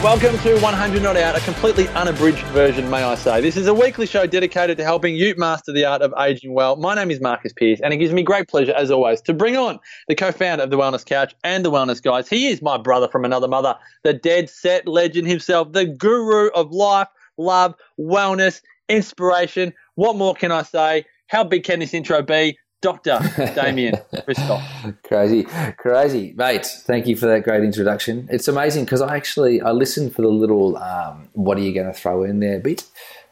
Welcome to 100 Not Out, a completely unabridged version, may I say. This is a weekly show dedicated to helping you master the art of aging well. My name is Marcus Pierce, and it gives me great pleasure, as always, to bring on the co founder of the Wellness Couch and the Wellness Guys. He is my brother from another mother, the dead set legend himself, the guru of life, love, wellness, inspiration. What more can I say? How big can this intro be? Dr. Damien Christoph. crazy, crazy, mate. Thank you for that great introduction. It's amazing because I actually I listened for the little um, "What are you going to throw in there?" bit.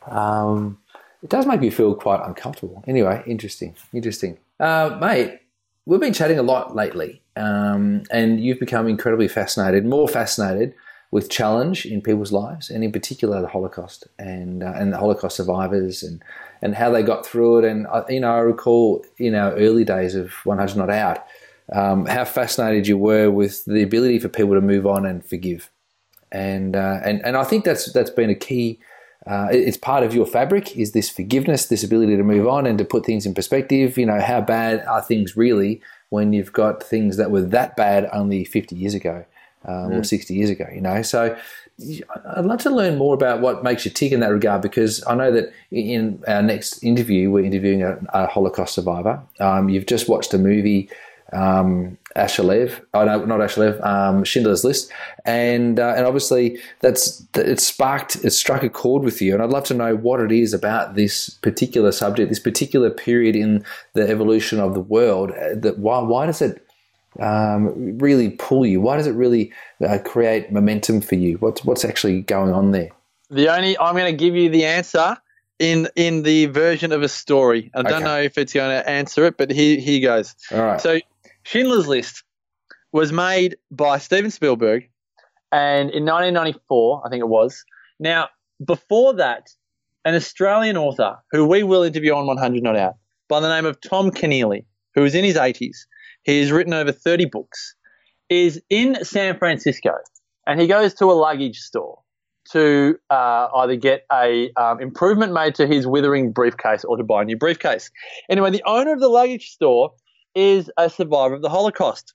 Um, it does make me feel quite uncomfortable. Anyway, interesting, interesting, uh, mate. We've been chatting a lot lately, um, and you've become incredibly fascinated, more fascinated with challenge in people's lives, and in particular the Holocaust and uh, and the Holocaust survivors and and how they got through it. And you know, I recall in our early days of 100 Not Out, um, how fascinated you were with the ability for people to move on and forgive. And uh, and and I think that's that's been a key. Uh, it's part of your fabric is this forgiveness, this ability to move on and to put things in perspective. You know, how bad are things really when you've got things that were that bad only 50 years ago um, mm. or 60 years ago? You know, so I'd love to learn more about what makes you tick in that regard because I know that in our next interview, we're interviewing a, a Holocaust survivor. Um, you've just watched a movie, um, Ashalev, oh no, not Ashalev, um, Schindler's List, and uh, and obviously that's it sparked, it struck a chord with you, and I'd love to know what it is about this particular subject, this particular period in the evolution of the world. Uh, that why why does it um, really pull you? Why does it really uh, create momentum for you? What's what's actually going on there? The only I'm going to give you the answer in in the version of a story. I don't know if it's going to answer it, but here here goes. All right. So Schindler's List was made by Steven Spielberg, and in 1994, I think it was. Now before that, an Australian author who we will interview on 100 Not Out by the name of Tom Keneally, who was in his 80s He's written over 30 books. Is in San Francisco, and he goes to a luggage store to uh, either get a um, improvement made to his withering briefcase or to buy a new briefcase. Anyway, the owner of the luggage store is a survivor of the Holocaust.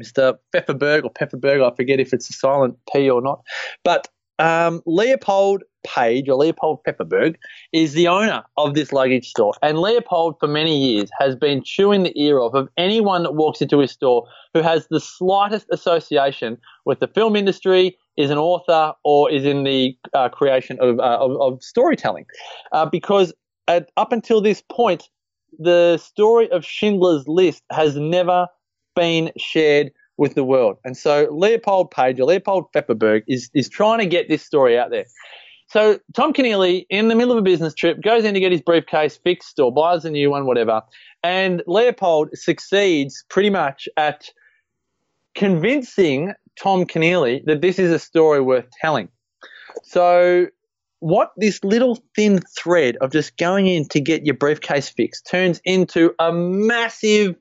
Mr. Pfefferberg or Pfefferberg, I forget if it's a silent P or not. But um, Leopold Page, or Leopold Pepperberg is the owner of this luggage store. And Leopold, for many years, has been chewing the ear off of anyone that walks into his store who has the slightest association with the film industry, is an author, or is in the uh, creation of, uh, of, of, storytelling. Uh, because at, up until this point, the story of Schindler's List has never been shared with the world. And so Leopold Page Leopold Pfefferberg is, is trying to get this story out there. So Tom Keneally, in the middle of a business trip, goes in to get his briefcase fixed or buys a new one, whatever. And Leopold succeeds pretty much at convincing Tom Keneally that this is a story worth telling. So what this little thin thread of just going in to get your briefcase fixed turns into a massive,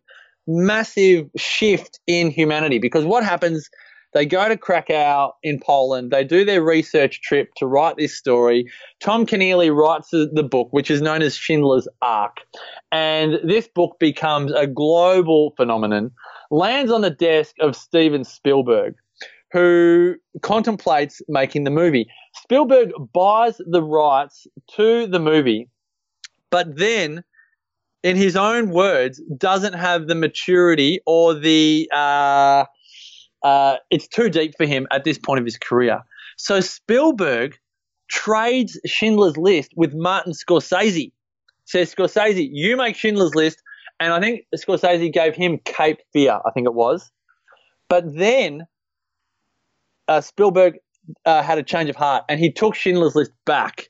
massive shift in humanity. Because what happens – they go to Krakow in Poland. They do their research trip to write this story. Tom Keneally writes the book, which is known as Schindler's Ark. And this book becomes a global phenomenon, lands on the desk of Steven Spielberg, who contemplates making the movie. Spielberg buys the rights to the movie, but then in his own words, doesn't have the maturity or the uh, uh, it's too deep for him at this point of his career. So Spielberg trades Schindler's List with Martin Scorsese. Says Scorsese, you make Schindler's List, and I think Scorsese gave him Cape Fear. I think it was, but then uh, Spielberg uh, had a change of heart, and he took Schindler's List back,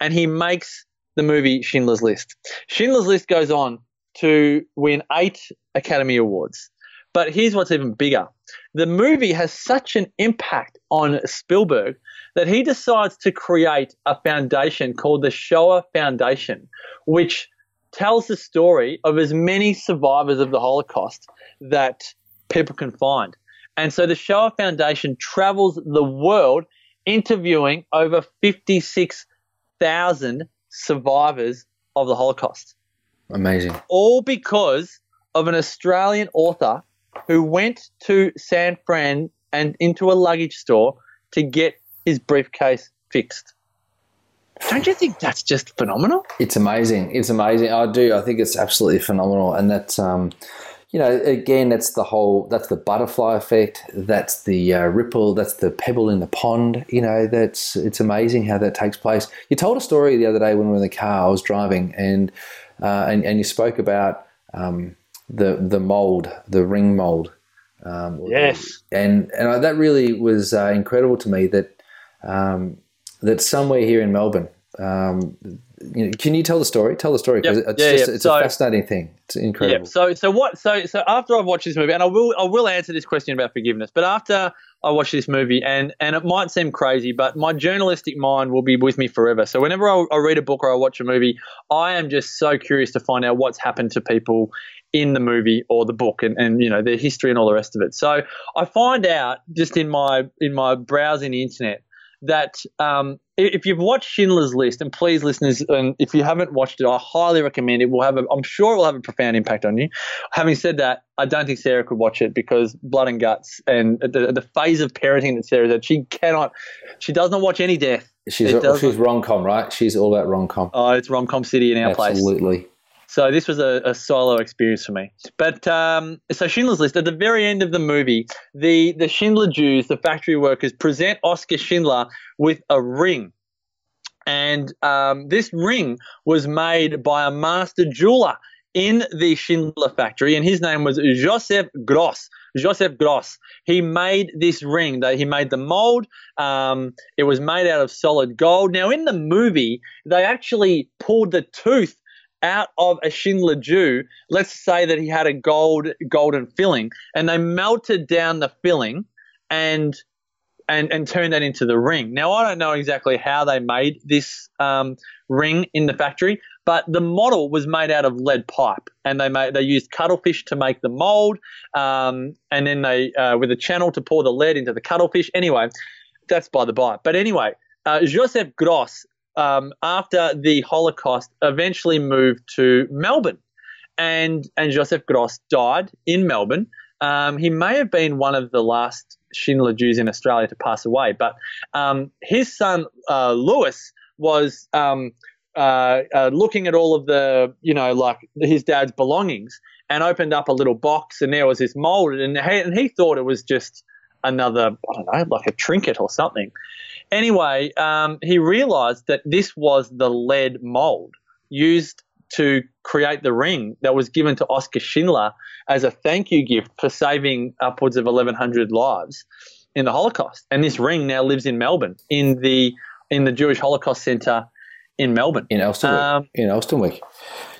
and he makes the movie Schindler's List. Schindler's List goes on to win eight Academy Awards. But here's what's even bigger the movie has such an impact on Spielberg that he decides to create a foundation called the Shoah Foundation, which tells the story of as many survivors of the Holocaust that people can find. And so the Shoah Foundation travels the world interviewing over 56,000 survivors of the Holocaust. Amazing. All because of an Australian author who went to San Fran and into a luggage store to get his briefcase fixed. Don't you think that's just phenomenal? It's amazing. It's amazing. I do. I think it's absolutely phenomenal, and that's um, you know, again, that's the whole. That's the butterfly effect. That's the uh, ripple. That's the pebble in the pond. You know, that's it's amazing how that takes place. You told a story the other day when we were in the car. I was driving, and uh, and and you spoke about um, the the mold, the ring mold. Um, Yes. and and that really was uh, incredible to me that um, that somewhere here in Melbourne. You know, can you tell the story? Tell the story because Yep. it's Yeah, just yeah. it's So- a fascinating thing. It's incredible. Yeah. So so what? So so after I've watched this movie, and I will I will answer this question about forgiveness, but after I watch this movie, and and it might seem crazy, but my journalistic mind will be with me forever. So whenever I, I read a book or I watch a movie, I am just so curious to find out what's happened to people in the movie or the book, and and you know their history and all the rest of it. So I find out just in my in my browsing the internet that um, if you've watched Schindler's List, and please, listeners, and if you haven't watched it, I highly recommend it. Will have, a, I'm sure, it will have a profound impact on you. Having said that, I don't think Sarah could watch it because blood and guts and the, the phase of parenting that Sarah's at, she cannot, she does not watch any death. she's she's rom com, right? She's all about rom com. Oh, it's rom com city in our place. Absolutely. So this was a, a solo experience for me. But um, so Schindler's List at the very end of the movie, the the Schindler Jews, the factory workers, present Oscar Schindler with a ring, and um, this ring was made by a master jeweler in the Schindler factory, and his name was Joseph Gross. Joseph Gross. He made this ring. That he made the mold. Um, it was made out of solid gold. Now, in the movie, they actually pulled the tooth out of a Schindler Jew. Let's say that he had a gold golden filling, and they melted down the filling and and and turned that into the ring. Now I don't know exactly how they made this um, ring in the factory, but the model was made out of lead pipe, and they made they used cuttlefish to make the mold, um, and then they uh, with a channel to pour the lead into the cuttlefish. Anyway, that's by the by. But anyway, uh, Joseph Gross, um, after the Holocaust, eventually moved to Melbourne, and and Joseph Gross died in Melbourne. Um, he may have been one of the last Schindler Jews in Australia to pass away, but um, his son uh, Lewis was um, uh, uh, looking at all of the, you know, like his dad's belongings, and opened up a little box, and there was this mold, and he, and he thought it was just another, I don't know, like a trinket or something. Anyway, um, he realised that this was the lead mold used to create the ring that was given to Oscar Schindler as a thank you gift for saving upwards of 1,100 lives in the Holocaust. And this ring now lives in Melbourne, in the in the Jewish Holocaust Centre in Melbourne, In Elsternwick. Um, in Elsternwick.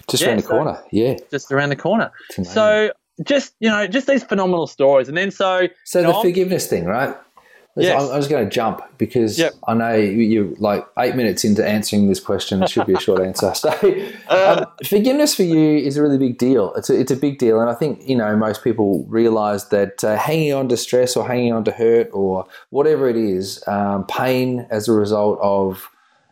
Just yeah, around the so- corner. Yeah. just around the corner. So just you know, just these phenomenal stories, and then so So the know, I'm- forgiveness thing, right? Yes. I'm, I'm just going to jump because Yep. I know you- you're like eight minutes into answering this question. It should be a short answer. So, Uh. um, forgiveness for you is a really big deal. It's a, it's a big deal, and I think you know most people realize that uh, hanging on to stress or hanging on to hurt or whatever it is, um, pain as a result of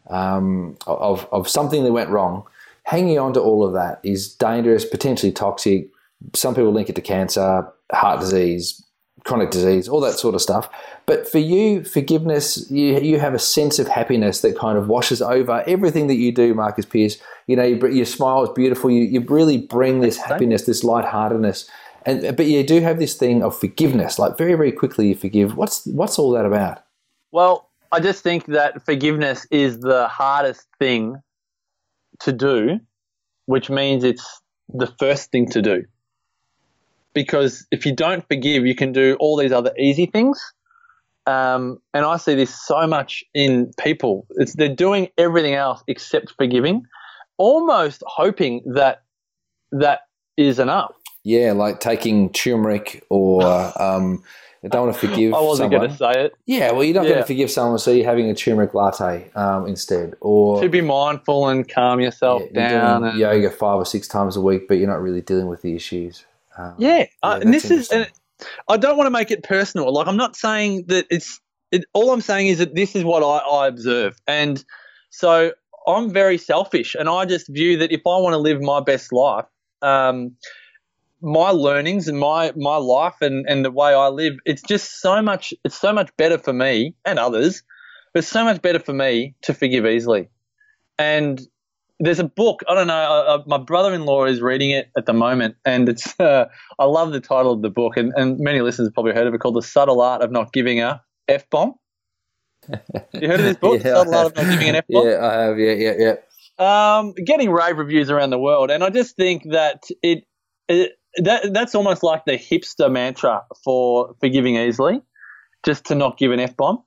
um, of of something that went wrong, hanging on to all of that is dangerous, potentially toxic. Some people link it to cancer, heart disease, chronic disease, all that sort of stuff. But for you, forgiveness, you, you have a sense of happiness that kind of washes over everything that you do, Marcus Pierce. You know, you, your smile is beautiful. You, you really bring this happiness, this lightheartedness. And, but you do have this thing of forgiveness, like very, very quickly you forgive. What's, what's all that about? Well, I just think that forgiveness is the hardest thing to do, which means it's the first thing to do. Because if you don't forgive, you can do all these other easy things. Um, and I see this so much in people. It's they're doing everything else except forgiving, almost hoping that that is enough. Yeah, like taking turmeric or um, I don't want to forgive I wasn't going to say it. Yeah, well, you're not going to forgive someone, so you're having a turmeric latte um, instead, or To be mindful and calm yourself yeah, you're down. doing And, yoga five or six times a week, but you're not really dealing with the issues. Um, yeah, uh, and this is. And I don't want to make it personal. Like I'm not saying that it's. It, all I'm saying is that this is what I, I observe, and so I'm very selfish, and I just view that if I want to live my best life, um, my learnings and my my life and and the way I live, it's just so much. It's so much better for me and others. But it's so much better for me to forgive easily, and there's a book. I don't know. Uh, uh, my brother-in-law is reading it at the moment, and it's. Uh, I love the title of the book, and, and many listeners have probably heard of it, called "The Subtle Art of Not Giving a F Bomb." you heard of this book? Yeah, Subtle Art of. Not Giving an F Bomb. Yeah, I have. Yeah, yeah, yeah. Um, getting rave reviews around the world, and I just think that it, it that that's almost like the hipster mantra for forgiving easily, just to not give an f bomb.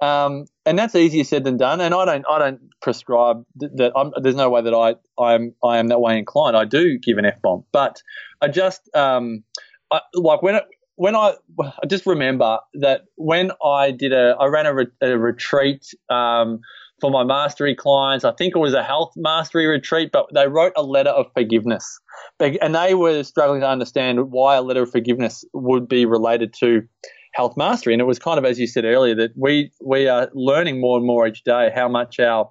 Um, and that's easier said than done. And I don't I don't prescribe th- that. I'm, there's no way that I I'm I am that way inclined. I do give an f bomb, but I just um, I, like when it, when I I just remember that when I did a I ran a, re, a retreat um, for my mastery clients. I think it was a health mastery retreat, but they wrote a letter of forgiveness, and they were struggling to understand why a letter of forgiveness would be related to health mastery. And it was kind of as you said earlier that we we are learning more and more each day how much our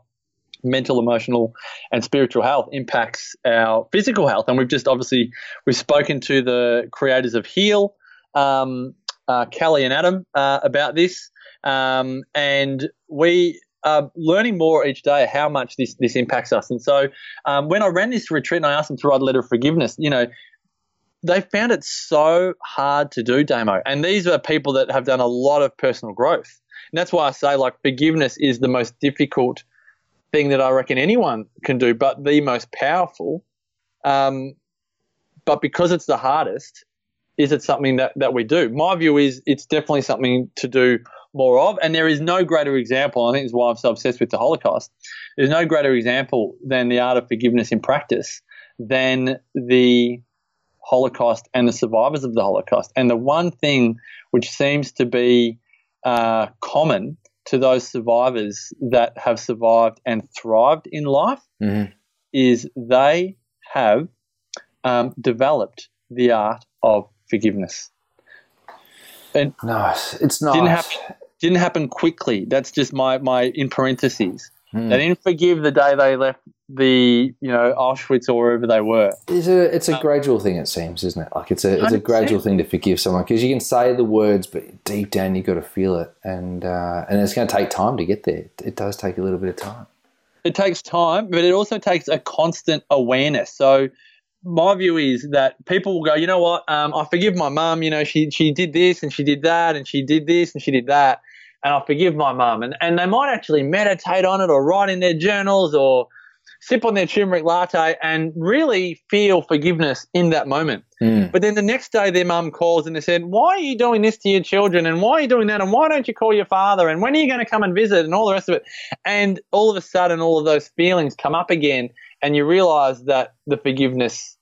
mental, emotional, and spiritual health impacts our physical health. And we've just obviously we've spoken to the creators of Heal, um, uh, Kelly and Adam, uh, about this, um, and we are learning more each day how much this this impacts us. And so um, when I ran this retreat and I asked them to write a letter of forgiveness, you know. They found it so hard to do, Damo. And these are people that have done a lot of personal growth. And that's why I say, like, forgiveness is the most difficult thing that I reckon anyone can do, but the most powerful. Um, but because it's the hardest, is it something that, that we do? My view is it's definitely something to do more of, and there is no greater example. I think is why I'm so obsessed with the Holocaust. There's no greater example than the art of forgiveness in practice than the Holocaust and the survivors of the Holocaust. And the one thing which seems to be uh, common to those survivors that have survived and thrived in life Mhm. is they have um, developed the art of forgiveness. And Nice. It's nice. didn't happen didn't happen quickly. That's just my my in parentheses. Hmm. They didn't forgive the day they left the you know Auschwitz or wherever they were. It's a it's Um, a gradual thing, it seems, isn't it? Like it's a it's a gradual thing to forgive someone because you can say the words, but deep down you've got to feel it, and uh, and it's going to take time to get there. It does take a little bit of time. it takes time, but it also takes a constant awareness. So my view is that people will go, you know what? Um, I forgive my mum. You know, she she did this and she did that and she did this and she did that, and I forgive my mum. And and they might actually meditate on it or write in their journals or sip on their turmeric latte and really feel forgiveness in that moment. Mm. But then the next day, their mum calls and they said, Why are you doing this to your children? And why are you doing that? And why don't you call your father? And when are you going to come and visit? And all the rest of it. And all of a sudden, all of those feelings come up again. And you realize that the forgiveness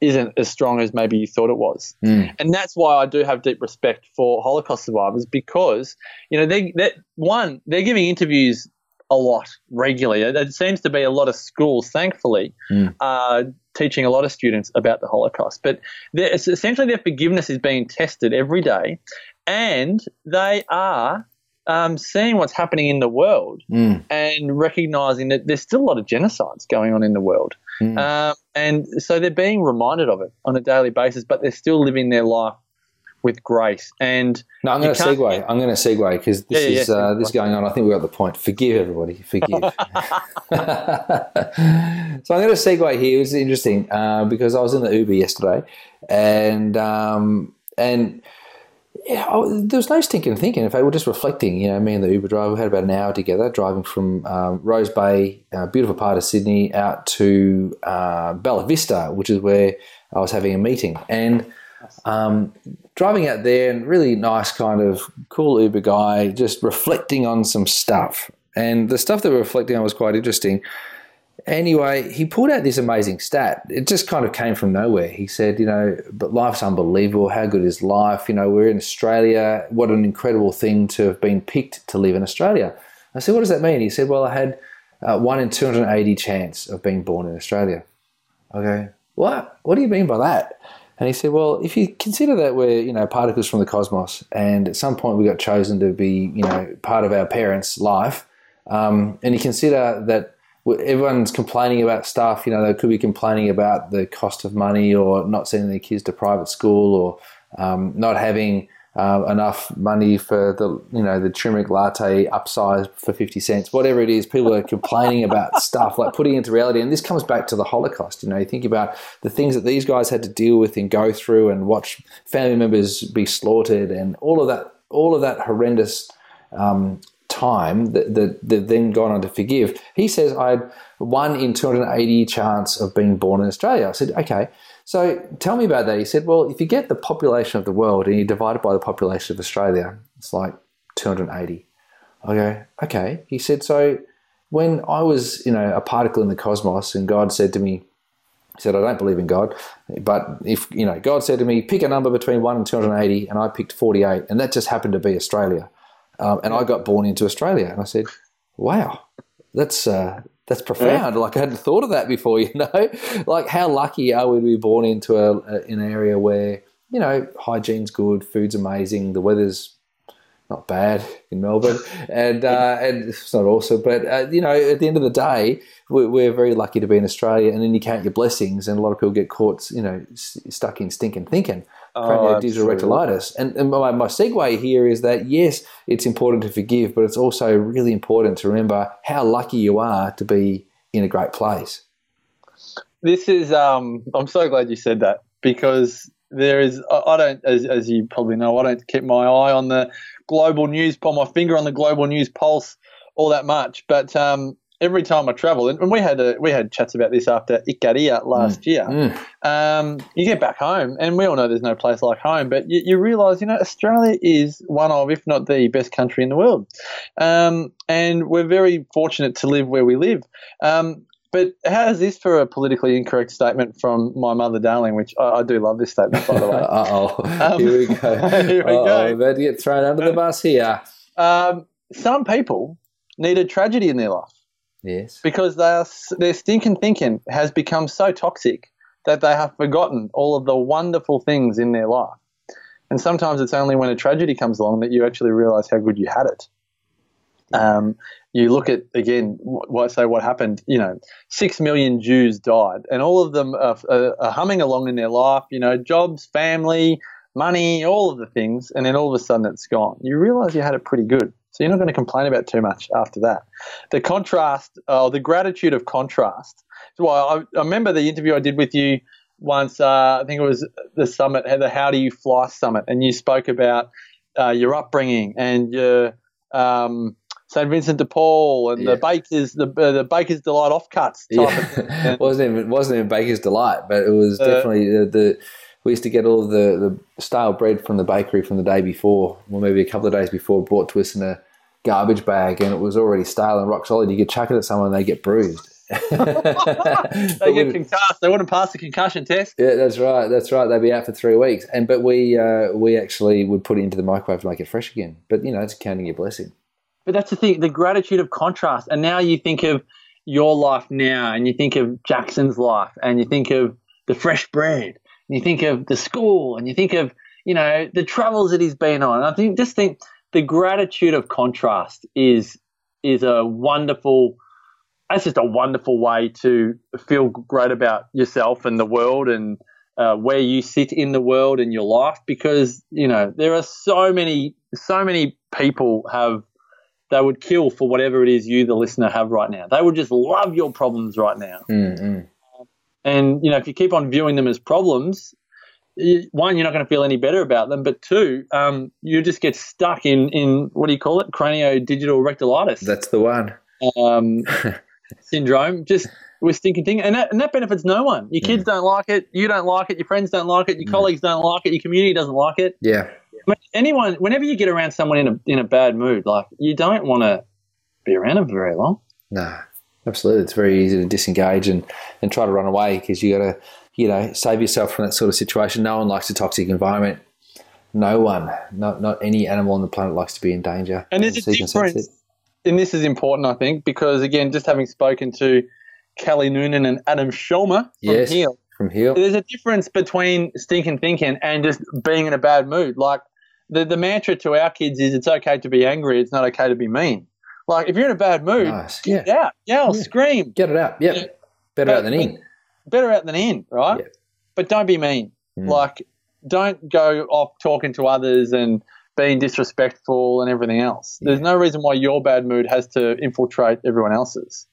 isn't as strong as maybe you thought it was. Mm. And that's why I do have deep respect for Holocaust survivors because, you know, they, they one, they're giving interviews a lot regularly. It, seems to be a lot of schools, thankfully, Mm. uh, teaching a lot of students about the Holocaust. But it's essentially their forgiveness is being tested every day, and they are um, seeing what's happening in the world Mm. and recognizing that there's still a lot of genocides going on in the world. Mm. Um, and so they're being reminded of it on a daily basis, but they're still living their life with grace. And No, I'm going to segue. I'm going to segue because this Yeah, yeah, is yeah, uh, this is going on. I think we got the point. Forgive everybody. Forgive. so I'm going to segue here. It's interesting uh, because I was in the Uber yesterday, and um, and yeah, I, there was no stinking thinking. In fact, we're just reflecting. You know, me and the Uber driver had about an hour together driving from um, Rose Bay, a beautiful part of Sydney, out to uh, Bella Vista, which is where I was having a meeting, and um, driving out there and really nice kind of cool Uber guy, just reflecting on some stuff. And the stuff that we're reflecting on was quite interesting. Anyway, he pulled out this amazing stat. It just kind of came from nowhere. He said, you know, but life's unbelievable. How good is life? You know, we're in Australia. What an incredible thing to have been picked to live in Australia. I said, what does that mean? He said, well, I had uh, one in 280 chance of being born in Australia. Okay, what? What do you mean by that? And he said, well, if you consider that we're, you know, particles from the cosmos and at some point we got chosen to be, you know, part of our parents' life, um, and you consider that everyone's complaining about stuff. You know, they could be complaining about the cost of money or not sending their kids to private school or um, not having uh, enough money for the you know the turmeric latte upsized for 50 cents whatever it is people are complaining about stuff like putting into reality and this comes back to the holocaust you know you think about the things that these guys had to deal with and go through and watch family members be slaughtered and all of that all of that horrendous um, time that, that they've then gone on to forgive. He says, I had one in 280 chance of being born in Australia. I said, okay, so tell me about that. He said, well, if you get the population of the world and you divide it by the population of Australia, it's like 280. I go, okay. He said, so when I was, you know, a particle in the cosmos and God said to me, he said, I don't believe in God, but if, you know, God said to me, pick a number between 1 and 280, and I picked 48, and that just happened to be Australia. Um, and I got born into Australia, and I said, "Wow, that's uh, that's profound. Yeah. Like I hadn't thought of that before. You know, like how lucky are we to be born into a, a, an area where you know hygiene's good, food's amazing, the weather's not bad in Melbourne, and uh, and it's not awesome, but uh, you know, at the end of the day, we're, we're, very lucky to be in Australia, and then you count your blessings, and a lot of people get caught, you know, stuck in stinking thinking oh, digital rectilitis. And, and my, my segue here is that yes, it's important to forgive, but it's also really important to remember how lucky you are to be in a great place. This is, um, I'm so glad you said that because there is, I don't, as, as you probably know, I don't keep my eye on the global news, put my finger on the global news pulse all that much. But um, every time I travel, and we had a, we had chats about this after Ikaria last mm. year. Mm. Um, you get back home, and we all know there's no place like home, but you, you realise, you know, Australia is one of, if not the best country in the world, um, and we're very fortunate to live where we live. Um, but how is this for a politically incorrect statement from my mother, darling? Which I, I do love this statement, by the way. oh, here we go. here we Uh-oh, go. About to get thrown under the bus here. Um, some people need a tragedy in their life. Yes. Because their their stinking thinking has become so toxic that they have forgotten all of the wonderful things in their life. And sometimes it's only when a tragedy comes along that you actually realize how good you had it. Um, you look at again what say what happened. You know, six million Jews died, and all of them are, are, are humming along in their life. You know, jobs, family, money, all of the things, and then all of a sudden it's gone. You realize you had it pretty good. So you're not going to complain about too much after that. The contrast, uh, the gratitude of contrast. So I, I remember the interview I did with you once. Uh, I think it was the summit, the How Do You Fly summit, and you spoke about uh, your upbringing and your um, St Vincent de Paul and yeah. the Baker's the uh, the Baker's Delight offcuts. yeah. it wasn't even wasn't even Baker's Delight, but it was uh, definitely the, the we used to get all the, the stale bread from the bakery from the day before, or maybe a couple of days before, brought to us in a garbage bag, and it was already stale and rock solid. You could chuck it at someone, and they get bruised. they get concussed. They wouldn't pass the concussion test. Yeah, that's right. That's right. They'd be out for three weeks, and but we uh, we actually would put it into the microwave to make it fresh again. But you know, it's counting your blessing. But that's the thing, the gratitude of contrast. And now you think of your life now, and you think of Jackson's life, and you think of the fresh bread, you think of the school, and you think of you know the travels that he's been on. And I think just think the gratitude of contrast is is a wonderful. That's just a wonderful way to feel great about yourself and the world and uh, where you sit in the world and your life because you know there are so many so many people have they would kill for whatever it is you the listener have right now they would just love your problems right now mm-hmm. And you know if you keep on viewing them as problems one, you're not going to feel any better about them, but two, um, you just get stuck in in what do you call it, cranio digital rectilitis. That's the one. Um, syndrome, just with stinking thing, and that, and that benefits no one. Your kids mm. don't like it, you don't like it, your friends don't like it, your mm. colleagues don't like it, your community doesn't like it. Yeah. anyone, whenever you get around someone in a in a bad mood, like you don't want to be around them very long. No. Absolutely, it's very easy to disengage and, and try to run away because you got to, you know, save yourself from that sort of situation. No one likes a toxic environment. No one, not not any animal on the planet likes to be in danger. And there's a So difference, and this is important, I think, because again, just having spoken to Kelly Noonan and Adam Schomer from Yes, Heal, from Heal. there's a difference between stinking thinking and just being in a bad mood. Like the, the mantra to our kids is it's okay to be angry, it's not okay to be mean. Like if you're in a bad mood, Nice. get out, yell, Yeah. scream. Get it out. Yep. Yeah. Better But- out than in. Better out than in, right? Yeah. But don't be mean. Mm. Like don't go off talking to others and being disrespectful and everything else. There's no reason why your bad mood has to infiltrate everyone else's.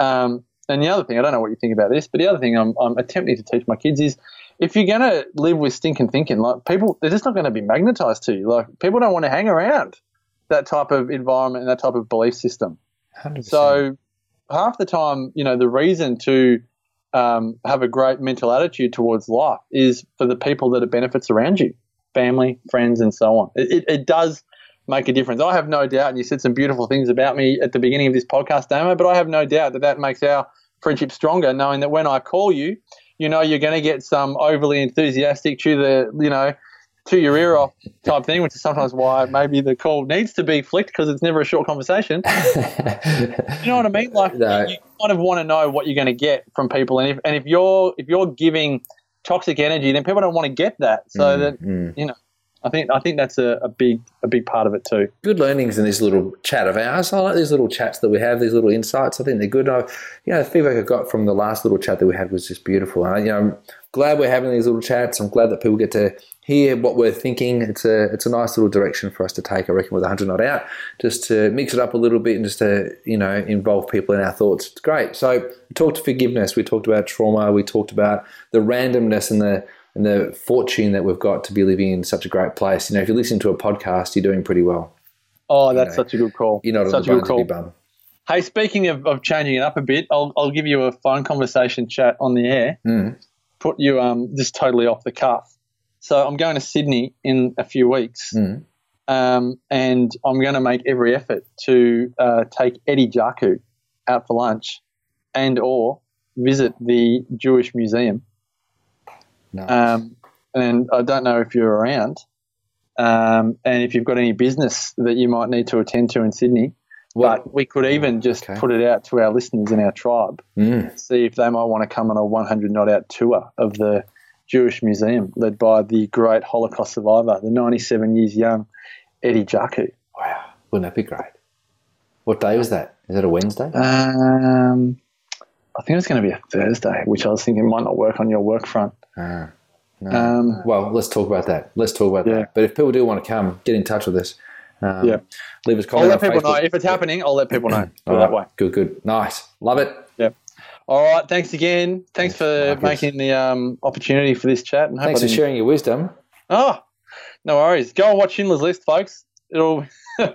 Um, and the other thing, I don't know what you think about this, but the other thing I'm, I'm attempting to teach my kids is if you're going to live with stinking thinking, like people, they're just not going to be magnetized to you. Like people don't want to hang around that type of environment and that type of belief system. 100%. So half the time, you know, the reason to um, have a great mental attitude towards life is for the people that it benefits around you, family, friends, and so on. It, it, it does make a difference. I have no doubt, and you said some beautiful things about me at the beginning of this podcast, Damo, but I have no doubt that that makes our friendship stronger, knowing that when I call you, you know you're going to get some overly enthusiastic, to the, you know, chew your ear off type thing, which is sometimes why maybe the call needs to be flicked because it's never a short conversation. You know what I mean? Like No. you kind of want to know what you're going to get from people, and if and if you're if you're giving toxic energy, then people don't want to get that. So that Mm. you know, I think I think that's a, a big a big part of it too. good learnings in this little chat of ours. I like these little chats that we have, these little insights. I think they're good. I, you know, the feedback I got from the last little chat that we had was just beautiful. And, you know, glad we're having these little chats. I'm glad that people get to hear what we're thinking. It's a it's a nice little direction for us to take. I reckon with 100 not out, just to mix it up a little bit and just to you know involve people in our thoughts. It's great. So we talked forgiveness. We talked about trauma. We talked about the randomness and the and the fortune that we've got to be living in such a great place. You know, if you listen to a podcast, you're doing pretty well. Oh, that's know, such a good call. You're not such on a good call. bum. Hey, speaking of, of changing it up a bit, I'll I'll give you a phone conversation chat on the air. Mm. Put you um just totally off the cuff. So I'm going to Sydney in a few weeks. Mm. um, and I'm going to make every effort to uh, take Eddie Jaku out for lunch, and or visit the Jewish Museum. Nice. Um, and I don't know if you're around, um, and if you've got any business that you might need to attend to in Sydney. Well- but we could even just Okay. put it out to our listeners in our tribe, Mm. see if they might want to come on a 100 not out tour of the Jewish Museum, led by the great Holocaust survivor, the 97 years young Eddie Jaku. Wow, wouldn't that be great? What day was that? Is it a Wednesday? Um, I think it's going to be a Thursday, which I was thinking might not work on your work front. Ah, no. Um, well, let's talk about that. Let's talk about Yeah. that. But if people do want to come, get in touch with us. Um, Yeah. Leave us I'll let people know if it's happening. I'll let people know. Put it that way. Good, good. Nice. Love it. Yeah. All right. Thanks again. Thanks Thanks, for making the um, opportunity for this chat. And hope Thanks for sharing your wisdom. Oh, no worries. Go and watch Schindler's List, folks. It'll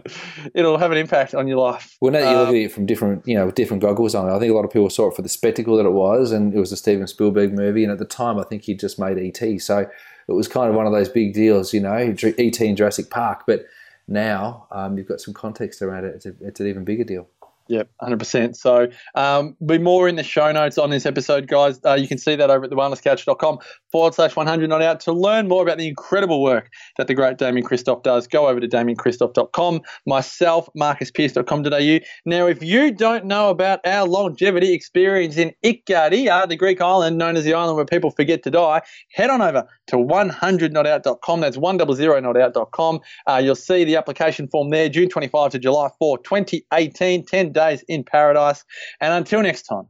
it'll have an impact on your life. Well, now that you look Um, at it from different, you know, with different goggles on, I think a lot of people saw it for the spectacle that it was, and it was a Steven Spielberg movie. And at the time, I think he just made ET, so it was kind of one of those big deals, you know, ET in Jurassic Park. But now um, you've got some context around it; it's, a, it's an even bigger deal. Yep, 100%. So, um, be more in the show notes on this episode, guys. Uh, you can see that over at thewellnesscouch.com forward slash 100 not out. To learn more about the incredible work that the great Damien Christoph does, go over to damienchristoph.com, myself, marcuspierce.com.au. Now, if you don't know about our longevity experience in Ikaria, the Greek island known as the island where people forget to die, head on over to 100notout.com. That's 100notout.com. Uh, you'll see the application form there, June 25 to July 4, 2018, 10 days in paradise. And until next time,